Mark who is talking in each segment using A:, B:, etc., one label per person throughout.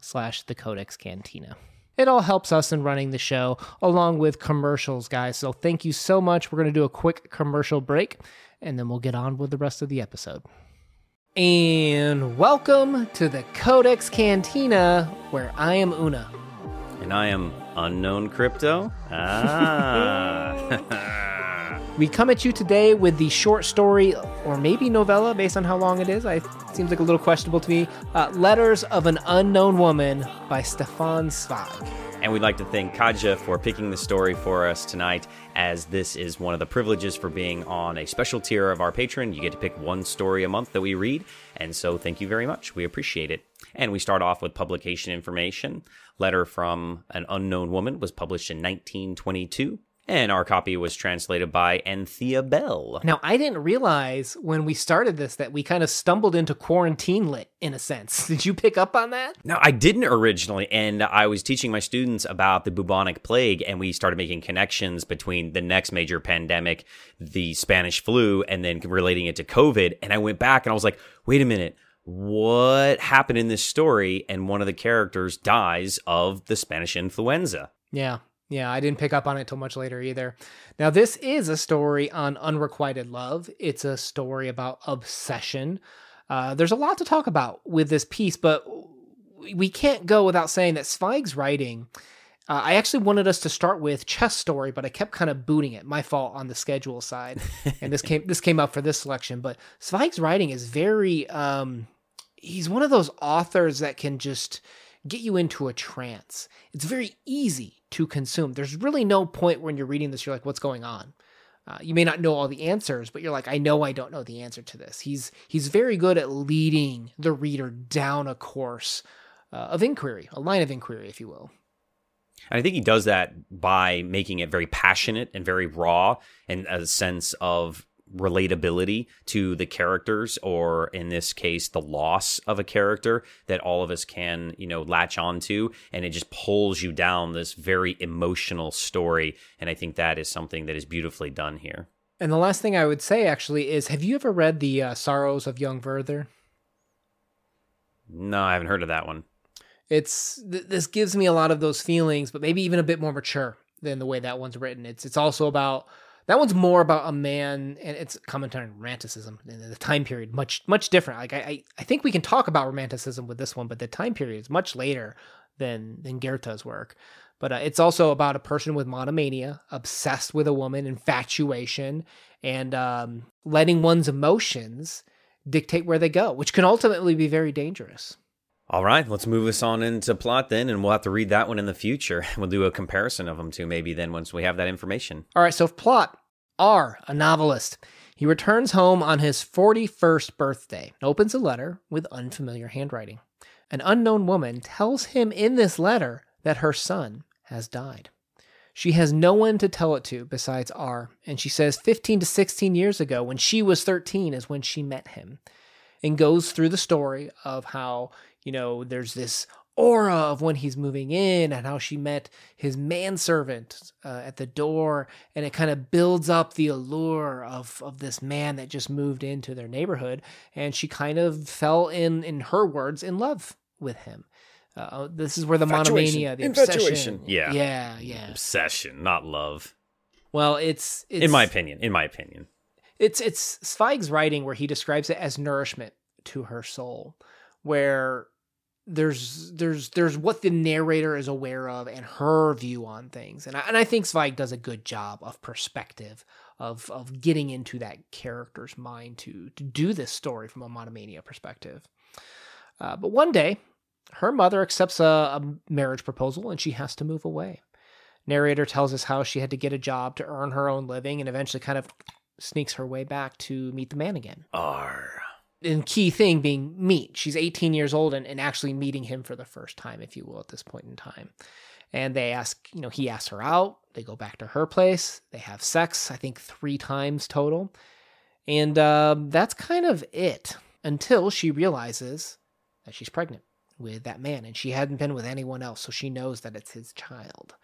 A: slash the codex cantina. It all helps us in running the show along with commercials guys. So thank you so much. We're going to do a quick commercial break and then we'll get on with the rest of the episode. And welcome to the codex cantina where i am una.
B: And i am unknown crypto. Ah
A: We come at you today with the short story, or maybe novella, based on how long it is. I seems like a little questionable to me. Uh, Letters of an Unknown Woman by Stefan Zweig.
B: And we'd like to thank Katja for picking the story for us tonight, as this is one of the privileges for being on a special tier of our Patreon. You get to pick one story a month that we read, and so thank you very much. We appreciate it. And we start off with publication information. Letter from an Unknown Woman was published in 1922 and our copy was translated by Anthea Bell.
A: Now, I didn't realize when we started this that we kind of stumbled into quarantine lit in a sense. Did you pick up on that?
B: No, I didn't originally. And I was teaching my students about the bubonic plague, and we started making connections between the next major pandemic, the Spanish flu, and then relating it to COVID. And I went back and I was like, wait a minute what happened in this story and one of the characters dies of the Spanish influenza.
A: Yeah. Yeah, I didn't pick up on it till much later either. Now, this is a story on unrequited love. It's a story about obsession. Uh, there's a lot to talk about with this piece, but we can't go without saying that Zweig's writing. Uh, I actually wanted us to start with chess story, but I kept kind of booting it. My fault on the schedule side, and this came this came up for this selection. But Zweig's writing is very. Um, he's one of those authors that can just get you into a trance. It's very easy to consume. There's really no point when you're reading this, you're like, what's going on? Uh, you may not know all the answers, but you're like, I know I don't know the answer to this. He's he's very good at leading the reader down a course uh, of inquiry, a line of inquiry, if you will.
B: And I think he does that by making it very passionate and very raw, and a sense of relatability to the characters or in this case the loss of a character that all of us can you know latch onto and it just pulls you down this very emotional story and i think that is something that is beautifully done here.
A: And the last thing i would say actually is have you ever read the uh, sorrows of young werther?
B: No i haven't heard of that one.
A: It's th- this gives me a lot of those feelings but maybe even a bit more mature than the way that one's written. It's it's also about that one's more about a man, and it's commentary on romanticism in the time period, much much different. Like I, I think we can talk about romanticism with this one, but the time period is much later than than Goethe's work. But uh, it's also about a person with monomania, obsessed with a woman, infatuation, and um, letting one's emotions dictate where they go, which can ultimately be very dangerous.
B: All right, let's move us on into plot then, and we'll have to read that one in the future. We'll do a comparison of them too, maybe then once we have that information.
A: All right, so plot R, a novelist. He returns home on his 41st birthday and opens a letter with unfamiliar handwriting. An unknown woman tells him in this letter that her son has died. She has no one to tell it to besides R, and she says 15 to 16 years ago, when she was 13, is when she met him, and goes through the story of how you know, there's this aura of when he's moving in and how she met his manservant uh, at the door and it kind of builds up the allure of of this man that just moved into their neighborhood and she kind of fell in in her words in love with him. Uh, this is where the monomania the
B: infatuation.
A: obsession,
B: yeah.
A: Yeah yeah.
B: Obsession not love.
A: Well it's, it's
B: in my opinion in my opinion.
A: It's it's Zweig's writing where he describes it as nourishment to her soul where there's there's there's what the narrator is aware of and her view on things. And I, and I think Zweig does a good job of perspective of of getting into that character's mind to to do this story from a monomania perspective. Uh, but one day her mother accepts a, a marriage proposal and she has to move away. Narrator tells us how she had to get a job to earn her own living and eventually kind of sneaks her way back to meet the man again.
B: R
A: and key thing being meet. She's 18 years old and, and actually meeting him for the first time, if you will, at this point in time. And they ask, you know, he asks her out. They go back to her place. They have sex, I think, three times total. And uh, that's kind of it until she realizes that she's pregnant with that man and she hadn't been with anyone else. So she knows that it's his child.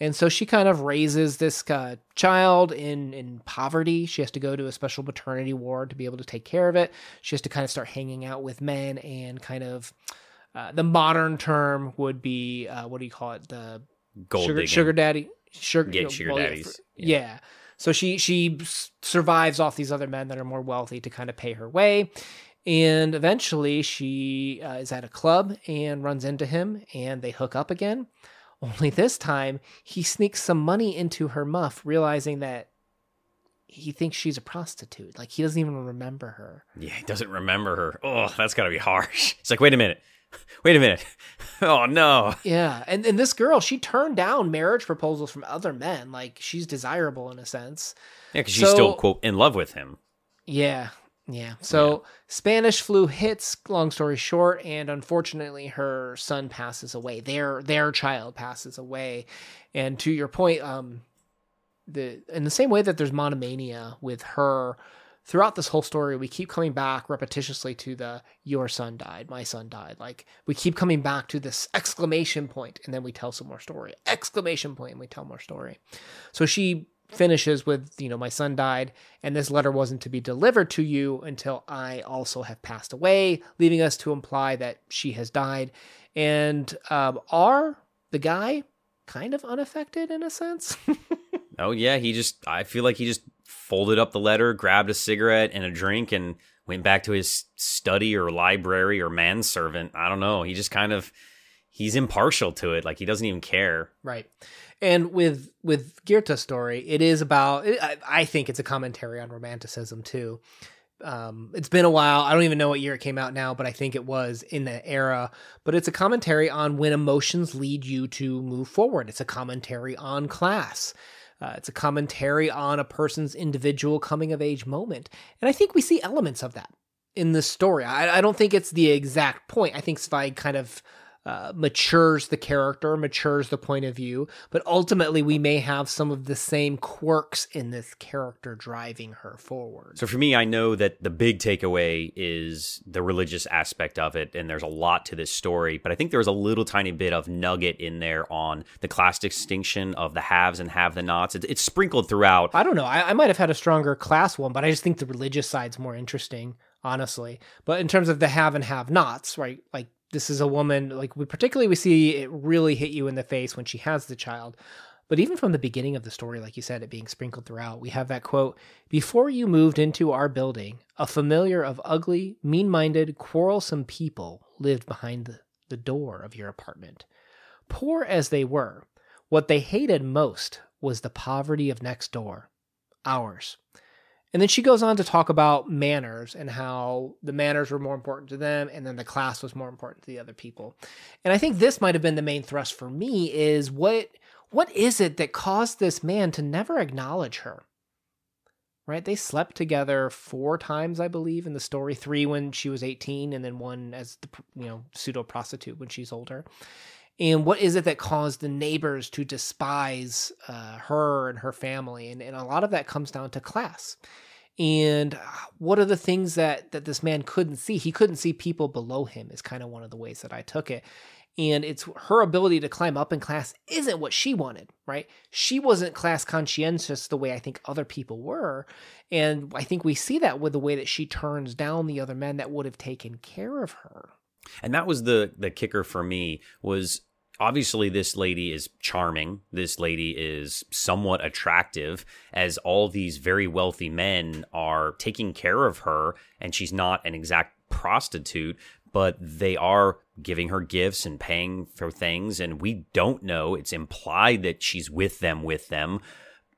A: And so she kind of raises this uh, child in, in poverty. She has to go to a special maternity ward to be able to take care of it. She has to kind of start hanging out with men and kind of uh, the modern term would be uh, what do you call it? The
B: Gold
A: sugar, sugar daddy. Sugar,
B: Yeah, sugar
A: well, yeah,
B: daddies. Yeah.
A: yeah. So she she survives off these other men that are more wealthy to kind of pay her way. And eventually she uh, is at a club and runs into him and they hook up again. Only this time he sneaks some money into her muff, realizing that he thinks she's a prostitute. Like he doesn't even remember her.
B: Yeah, he doesn't remember her. Oh, that's got to be harsh. It's like, wait a minute. Wait a minute. Oh, no.
A: Yeah, and and this girl, she turned down marriage proposals from other men. Like she's desirable in a sense.
B: Yeah, because she's still, quote, in love with him.
A: Yeah, yeah. So Spanish flu hits. Long story short, and unfortunately, her son passes away. Their their child passes away. And to your point, um, the in the same way that there's monomania with her. Throughout this whole story, we keep coming back repetitiously to the "your son died, my son died." Like we keep coming back to this exclamation point, and then we tell some more story. Exclamation point, and we tell more story. So she finishes with, you know, my son died, and this letter wasn't to be delivered to you until I also have passed away, leaving us to imply that she has died. And um, are the guy kind of unaffected in a sense?
B: Oh, yeah. He just, I feel like he just folded up the letter, grabbed a cigarette and a drink, and went back to his study or library or manservant. I don't know. He just kind of, he's impartial to it. Like he doesn't even care.
A: Right. And with with Goethe's story, it is about. I, I think it's a commentary on romanticism too. Um, it's been a while. I don't even know what year it came out now, but I think it was in that era. But it's a commentary on when emotions lead you to move forward. It's a commentary on class. Uh, it's a commentary on a person's individual coming of age moment. And I think we see elements of that in this story. I, I don't think it's the exact point. I think Zweig kind of uh, matures the character, matures the point of view, but ultimately we may have some of the same quirks in this character driving her forward.
B: So for me, I know that the big takeaway is the religious aspect of it, and there's a lot to this story. But I think there's a little tiny bit of nugget in there on the class distinction of the haves and have the nots. It's, it's sprinkled throughout.
A: I don't know. I, I might have had a stronger class one, but I just think the religious side's more interesting, honestly. But in terms of the have and have nots, right? Like this is a woman, like we particularly we see it really hit you in the face when she has the child. But even from the beginning of the story, like you said, it being sprinkled throughout, we have that quote Before you moved into our building, a familiar of ugly, mean minded, quarrelsome people lived behind the, the door of your apartment. Poor as they were, what they hated most was the poverty of next door, ours. And then she goes on to talk about manners and how the manners were more important to them and then the class was more important to the other people. And I think this might have been the main thrust for me is what what is it that caused this man to never acknowledge her? Right? They slept together four times, I believe, in the story, three when she was 18 and then one as the you know, pseudo prostitute when she's older. And what is it that caused the neighbors to despise uh, her and her family? And, and a lot of that comes down to class. And uh, what are the things that that this man couldn't see? He couldn't see people below him. Is kind of one of the ways that I took it. And it's her ability to climb up in class isn't what she wanted, right? She wasn't class conscientious the way I think other people were. And I think we see that with the way that she turns down the other men that would have taken care of her.
B: And that was the the kicker for me was obviously this lady is charming. This lady is somewhat attractive as all these very wealthy men are taking care of her and she's not an exact prostitute, but they are giving her gifts and paying for things and we don't know. It's implied that she's with them with them.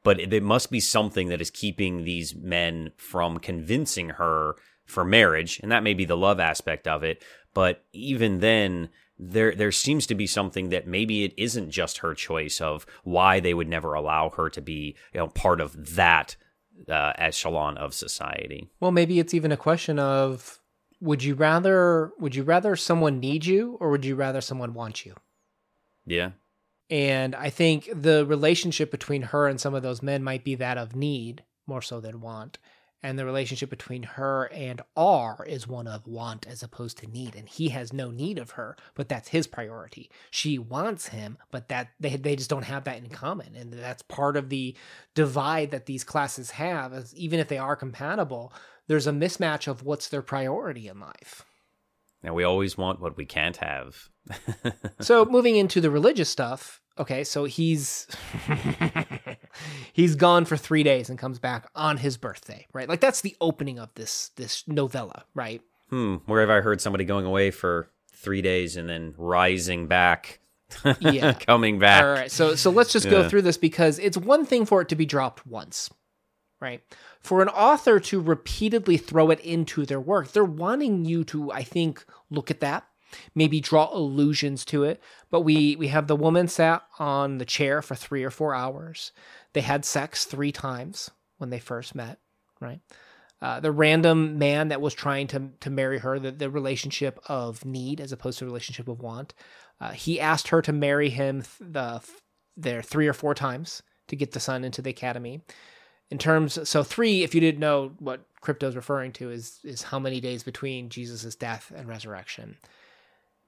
B: But it must be something that is keeping these men from convincing her for marriage, and that may be the love aspect of it. But even then, there there seems to be something that maybe it isn't just her choice of why they would never allow her to be you know part of that uh, echelon of society.
A: Well, maybe it's even a question of would you rather would you rather someone need you or would you rather someone want you?
B: Yeah.
A: And I think the relationship between her and some of those men might be that of need more so than want. And the relationship between her and R is one of want as opposed to need. And he has no need of her, but that's his priority. She wants him, but that they, they just don't have that in common. And that's part of the divide that these classes have, is even if they are compatible, there's a mismatch of what's their priority in life.
B: Now we always want what we can't have.
A: so moving into the religious stuff, okay, so he's he's gone for three days and comes back on his birthday, right? Like that's the opening of this this novella, right?
B: Hmm. Where have I heard somebody going away for three days and then rising back?
A: yeah,
B: coming back.
A: All right, so so let's just go through this because it's one thing for it to be dropped once, right? For an author to repeatedly throw it into their work, they're wanting you to, I think, look at that, maybe draw allusions to it. But we we have the woman sat on the chair for three or four hours. They had sex three times when they first met, right? Uh, the random man that was trying to to marry her, the, the relationship of need as opposed to relationship of want. Uh, he asked her to marry him th- the there three or four times to get the son into the academy. In terms, so three, if you didn't know what crypto is referring to, is is how many days between Jesus' death and resurrection.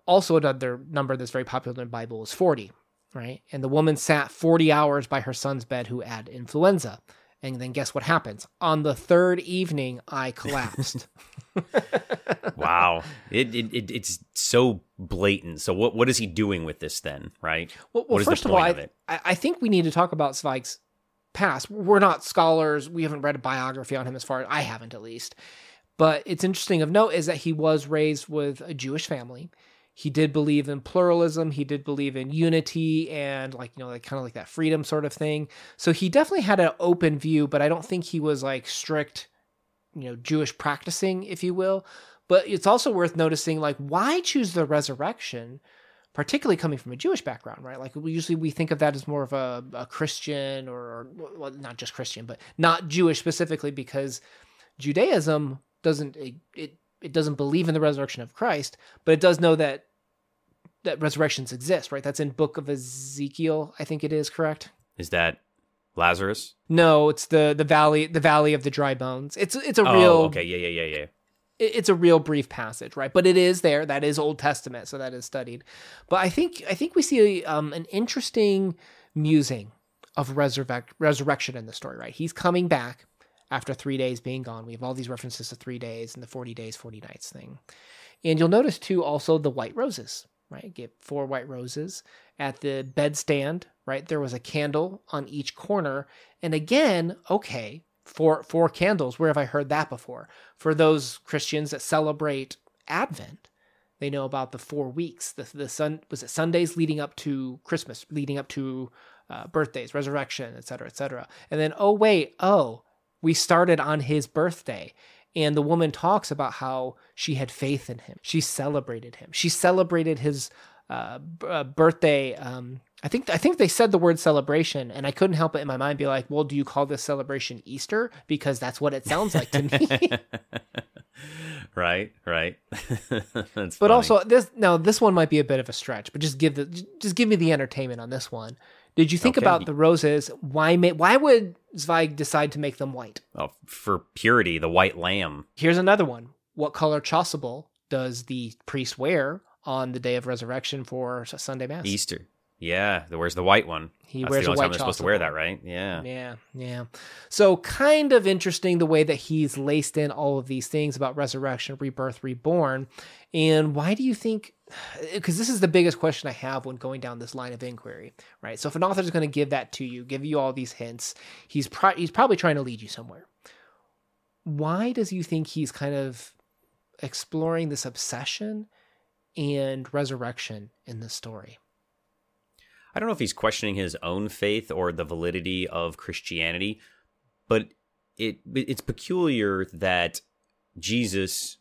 A: Also, another number that's very popular in the Bible is forty, right? And the woman sat 40 hours by her son's bed who had influenza. And then guess what happens? On the third evening, I collapsed.
B: wow. It, it, it, it's so blatant. So what what is he doing with this then, right?
A: Well, well first of all, I, I think we need to talk about Zweig's past. We're not scholars. We haven't read a biography on him as far as I haven't at least. But it's interesting of note is that he was raised with a Jewish family he did believe in pluralism he did believe in unity and like you know like kind of like that freedom sort of thing. So he definitely had an open view but i don't think he was like strict you know jewish practicing if you will. But it's also worth noticing like why choose the resurrection particularly coming from a jewish background right? Like usually we think of that as more of a, a christian or well, not just christian but not jewish specifically because judaism doesn't it, it it doesn't believe in the resurrection of Christ, but it does know that that resurrections exist, right? That's in Book of Ezekiel, I think it is, correct?
B: Is that Lazarus?
A: No, it's the the valley the valley of the dry bones. It's it's a
B: oh,
A: real
B: okay, yeah, yeah, yeah, yeah.
A: It's a real brief passage, right? But it is there. That is Old Testament, so that is studied. But I think I think we see um, an interesting musing of resurrect, resurrection in the story, right? He's coming back after three days being gone. We have all these references to three days and the 40 days, 40 nights thing. And you'll notice too also the white roses, right? Get four white roses at the bedstand, right? There was a candle on each corner. And again, okay, four four candles. Where have I heard that before? For those Christians that celebrate Advent, they know about the four weeks. The the sun was it Sundays leading up to Christmas, leading up to uh, birthdays, resurrection, etc., etc. And then oh wait, oh we started on his birthday. And the woman talks about how she had faith in him. She celebrated him. She celebrated his uh, b- uh, birthday. Um, I think I think they said the word celebration, and I couldn't help it in my mind be like, "Well, do you call this celebration Easter? Because that's what it sounds like to me."
B: right, right.
A: but funny. also this now this one might be a bit of a stretch, but just give the just give me the entertainment on this one. Did you think okay. about the roses? Why may, why would Zweig decide to make them white?
B: Oh, for purity, the white lamb.
A: Here's another one. What color chasuble does the priest wear on the day of resurrection for Sunday mass?
B: Easter. Yeah, where's the white one?
A: He That's wears the only a white time they're
B: supposed to wear that, right? Yeah.
A: Yeah, yeah. So kind of interesting the way that he's laced in all of these things about resurrection, rebirth, reborn. And why do you think because this is the biggest question I have when going down this line of inquiry, right? So if an author is going to give that to you, give you all these hints, he's pro- he's probably trying to lead you somewhere. Why does you think he's kind of exploring this obsession and resurrection in this story?
B: I don't know if he's questioning his own faith or the validity of Christianity, but it it's peculiar that Jesus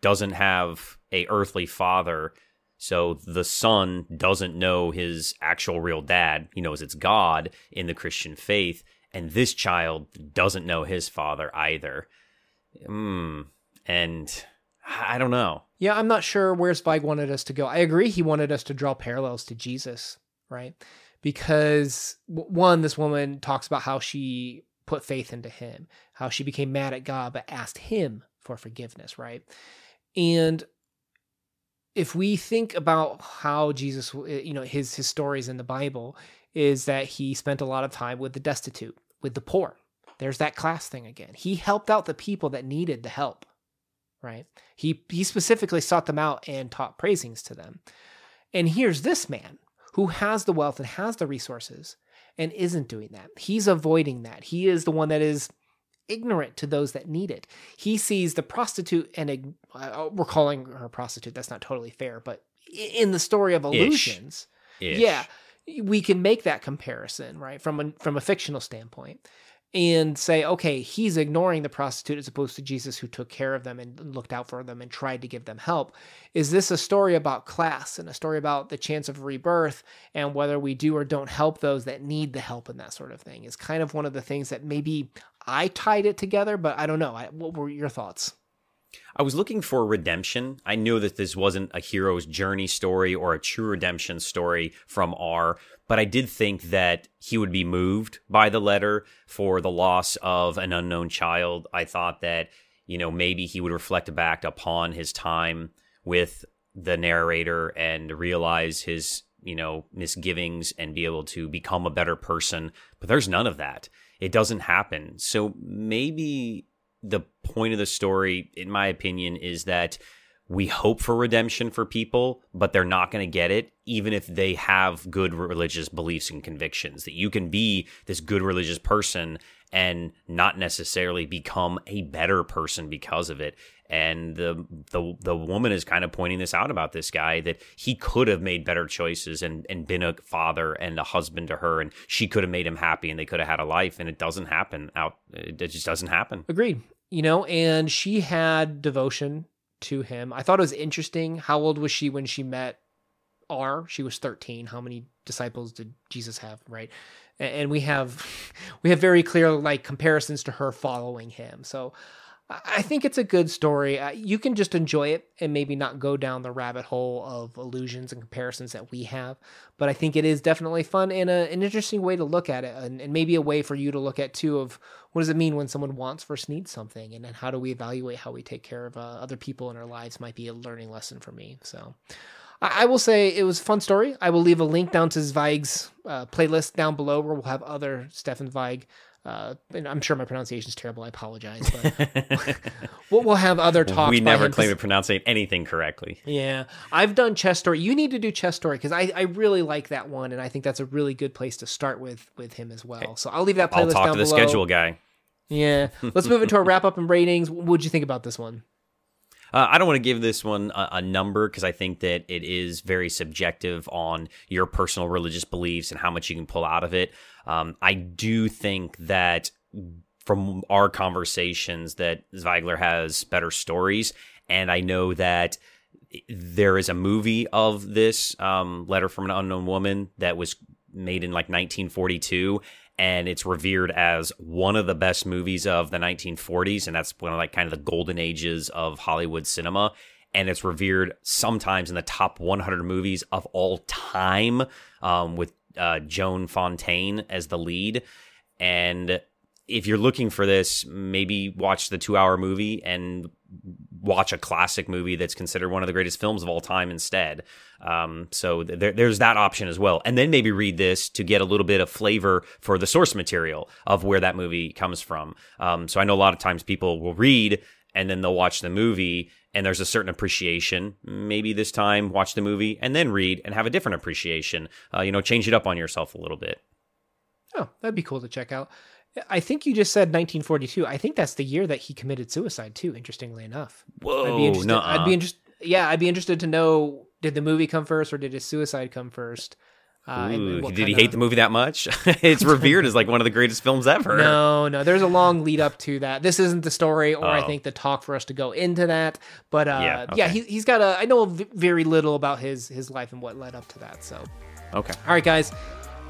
B: doesn't have a earthly father so the son doesn't know his actual real dad he knows it's god in the christian faith and this child doesn't know his father either. Hmm. And I don't know.
A: Yeah, I'm not sure where Zweig wanted us to go. I agree he wanted us to draw parallels to Jesus, right? Because one, this woman talks about how she put faith into him, how she became mad at God, but asked him for forgiveness, right? And if we think about how Jesus, eh, you know, his his stories in the Bible is that he spent a lot of time with the destitute, with the poor. There's that class thing again. He helped out the people that needed the help, right? He he specifically sought them out and taught praisings to them. And here's this man who has the wealth and has the resources and isn't doing that. He's avoiding that. He is the one that is ignorant to those that need it. He sees the prostitute and uh, we're calling her prostitute. That's not totally fair, but in the story of illusions,
B: Ish.
A: yeah, we can make that comparison, right? From a, from a fictional standpoint and say, okay, he's ignoring the prostitute as opposed to Jesus who took care of them and looked out for them and tried to give them help. Is this a story about class and a story about the chance of rebirth and whether we do or don't help those that need the help and that sort of thing? Is kind of one of the things that maybe I tied it together, but I don't know. What were your thoughts?
B: I was looking for redemption. I knew that this wasn't a hero's journey story or a true redemption story from R, but I did think that he would be moved by the letter for the loss of an unknown child. I thought that, you know, maybe he would reflect back upon his time with the narrator and realize his, you know, misgivings and be able to become a better person. But there's none of that. It doesn't happen. So maybe the point of the story, in my opinion, is that we hope for redemption for people, but they're not going to get it, even if they have good religious beliefs and convictions. That you can be this good religious person and not necessarily become a better person because of it. And the the the woman is kind of pointing this out about this guy that he could have made better choices and and been a father and a husband to her, and she could have made him happy, and they could have had a life, and it doesn't happen out. It just doesn't happen.
A: Agreed. You know, and she had devotion to him. I thought it was interesting. How old was she when she met R? She was 13. How many disciples did Jesus have, right? And we have we have very clear like comparisons to her following him. So I think it's a good story. You can just enjoy it and maybe not go down the rabbit hole of illusions and comparisons that we have. But I think it is definitely fun and a, an interesting way to look at it, and, and, maybe a way for you to look at too of what does it mean when someone wants versus needs something, and then how do we evaluate how we take care of uh, other people in our lives might be a learning lesson for me. So. I, I will say it was a fun story. I will leave a link down to Zweig's uh, playlist down below where we'll have other Stefan Zweig uh, and I'm sure my pronunciation is terrible. I apologize, but we'll, we'll, have other talks.
B: We never claim to pronounce anything correctly.
A: Yeah, I've done chess story. You need to do chess story because I, I really like that one, and I think that's a really good place to start with with him as well. Okay. So I'll leave that playlist I'll
B: talk
A: down
B: to the
A: below.
B: schedule guy.
A: Yeah, let's move into our wrap up and ratings. What would you think about this one?
B: Uh, I don't want to give this one a, a number because I think that it is very subjective on your personal religious beliefs and how much you can pull out of it. Um, I do think that from our conversations that Zweigler has better stories, and I know that there is a movie of this um, letter from an unknown woman that was made in like 1942 and it's revered as one of the best movies of the 1940s and that's one of like kind of the golden ages of hollywood cinema. And it's revered sometimes in the top 100 movies of all time um, with uh, joan fontaine as the lead. And if you're looking for this maybe watch the two hour movie and watch a classic movie that's considered one of the greatest films of all time instead. Um, so there, there's that option as well. And then maybe read this to get a little bit of flavor for the source material of where that movie comes from. Um, so I know a lot of times people will read and then they'll watch the movie and there's a certain appreciation. Maybe this time watch the movie and then read and have a different appreciation. Uh, you know, change it up on yourself a little bit.
A: Oh, that'd be cool to check out. I think you just said 1942. I think that's the year that he committed suicide too. Interestingly enough.
B: Whoa,
A: I'd be interested.
B: nuh-uh.
A: I'd be interested. Yeah, I'd be interested to know: did the movie come first, or did his suicide come first?
B: Uh, Ooh, did he hate the movie that much? it's revered as like one of the greatest films ever.
A: No, no. There's a long lead up to that. This isn't the story, or oh. I think the talk for us to go into that. But uh, yeah, okay. yeah, he, he's got a. I know very little about his his life and what led up to that. So,
B: okay.
A: All right, guys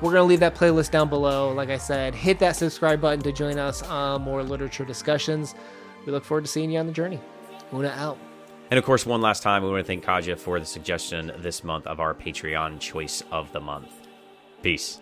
A: We're going to leave that playlist down below. Like I said, hit that subscribe button to join us on more literature discussions. We look forward to seeing you on the journey. Una out.
B: And of course, one last time, we want to thank Katja for the suggestion this month of our Patreon choice of the month. Peace.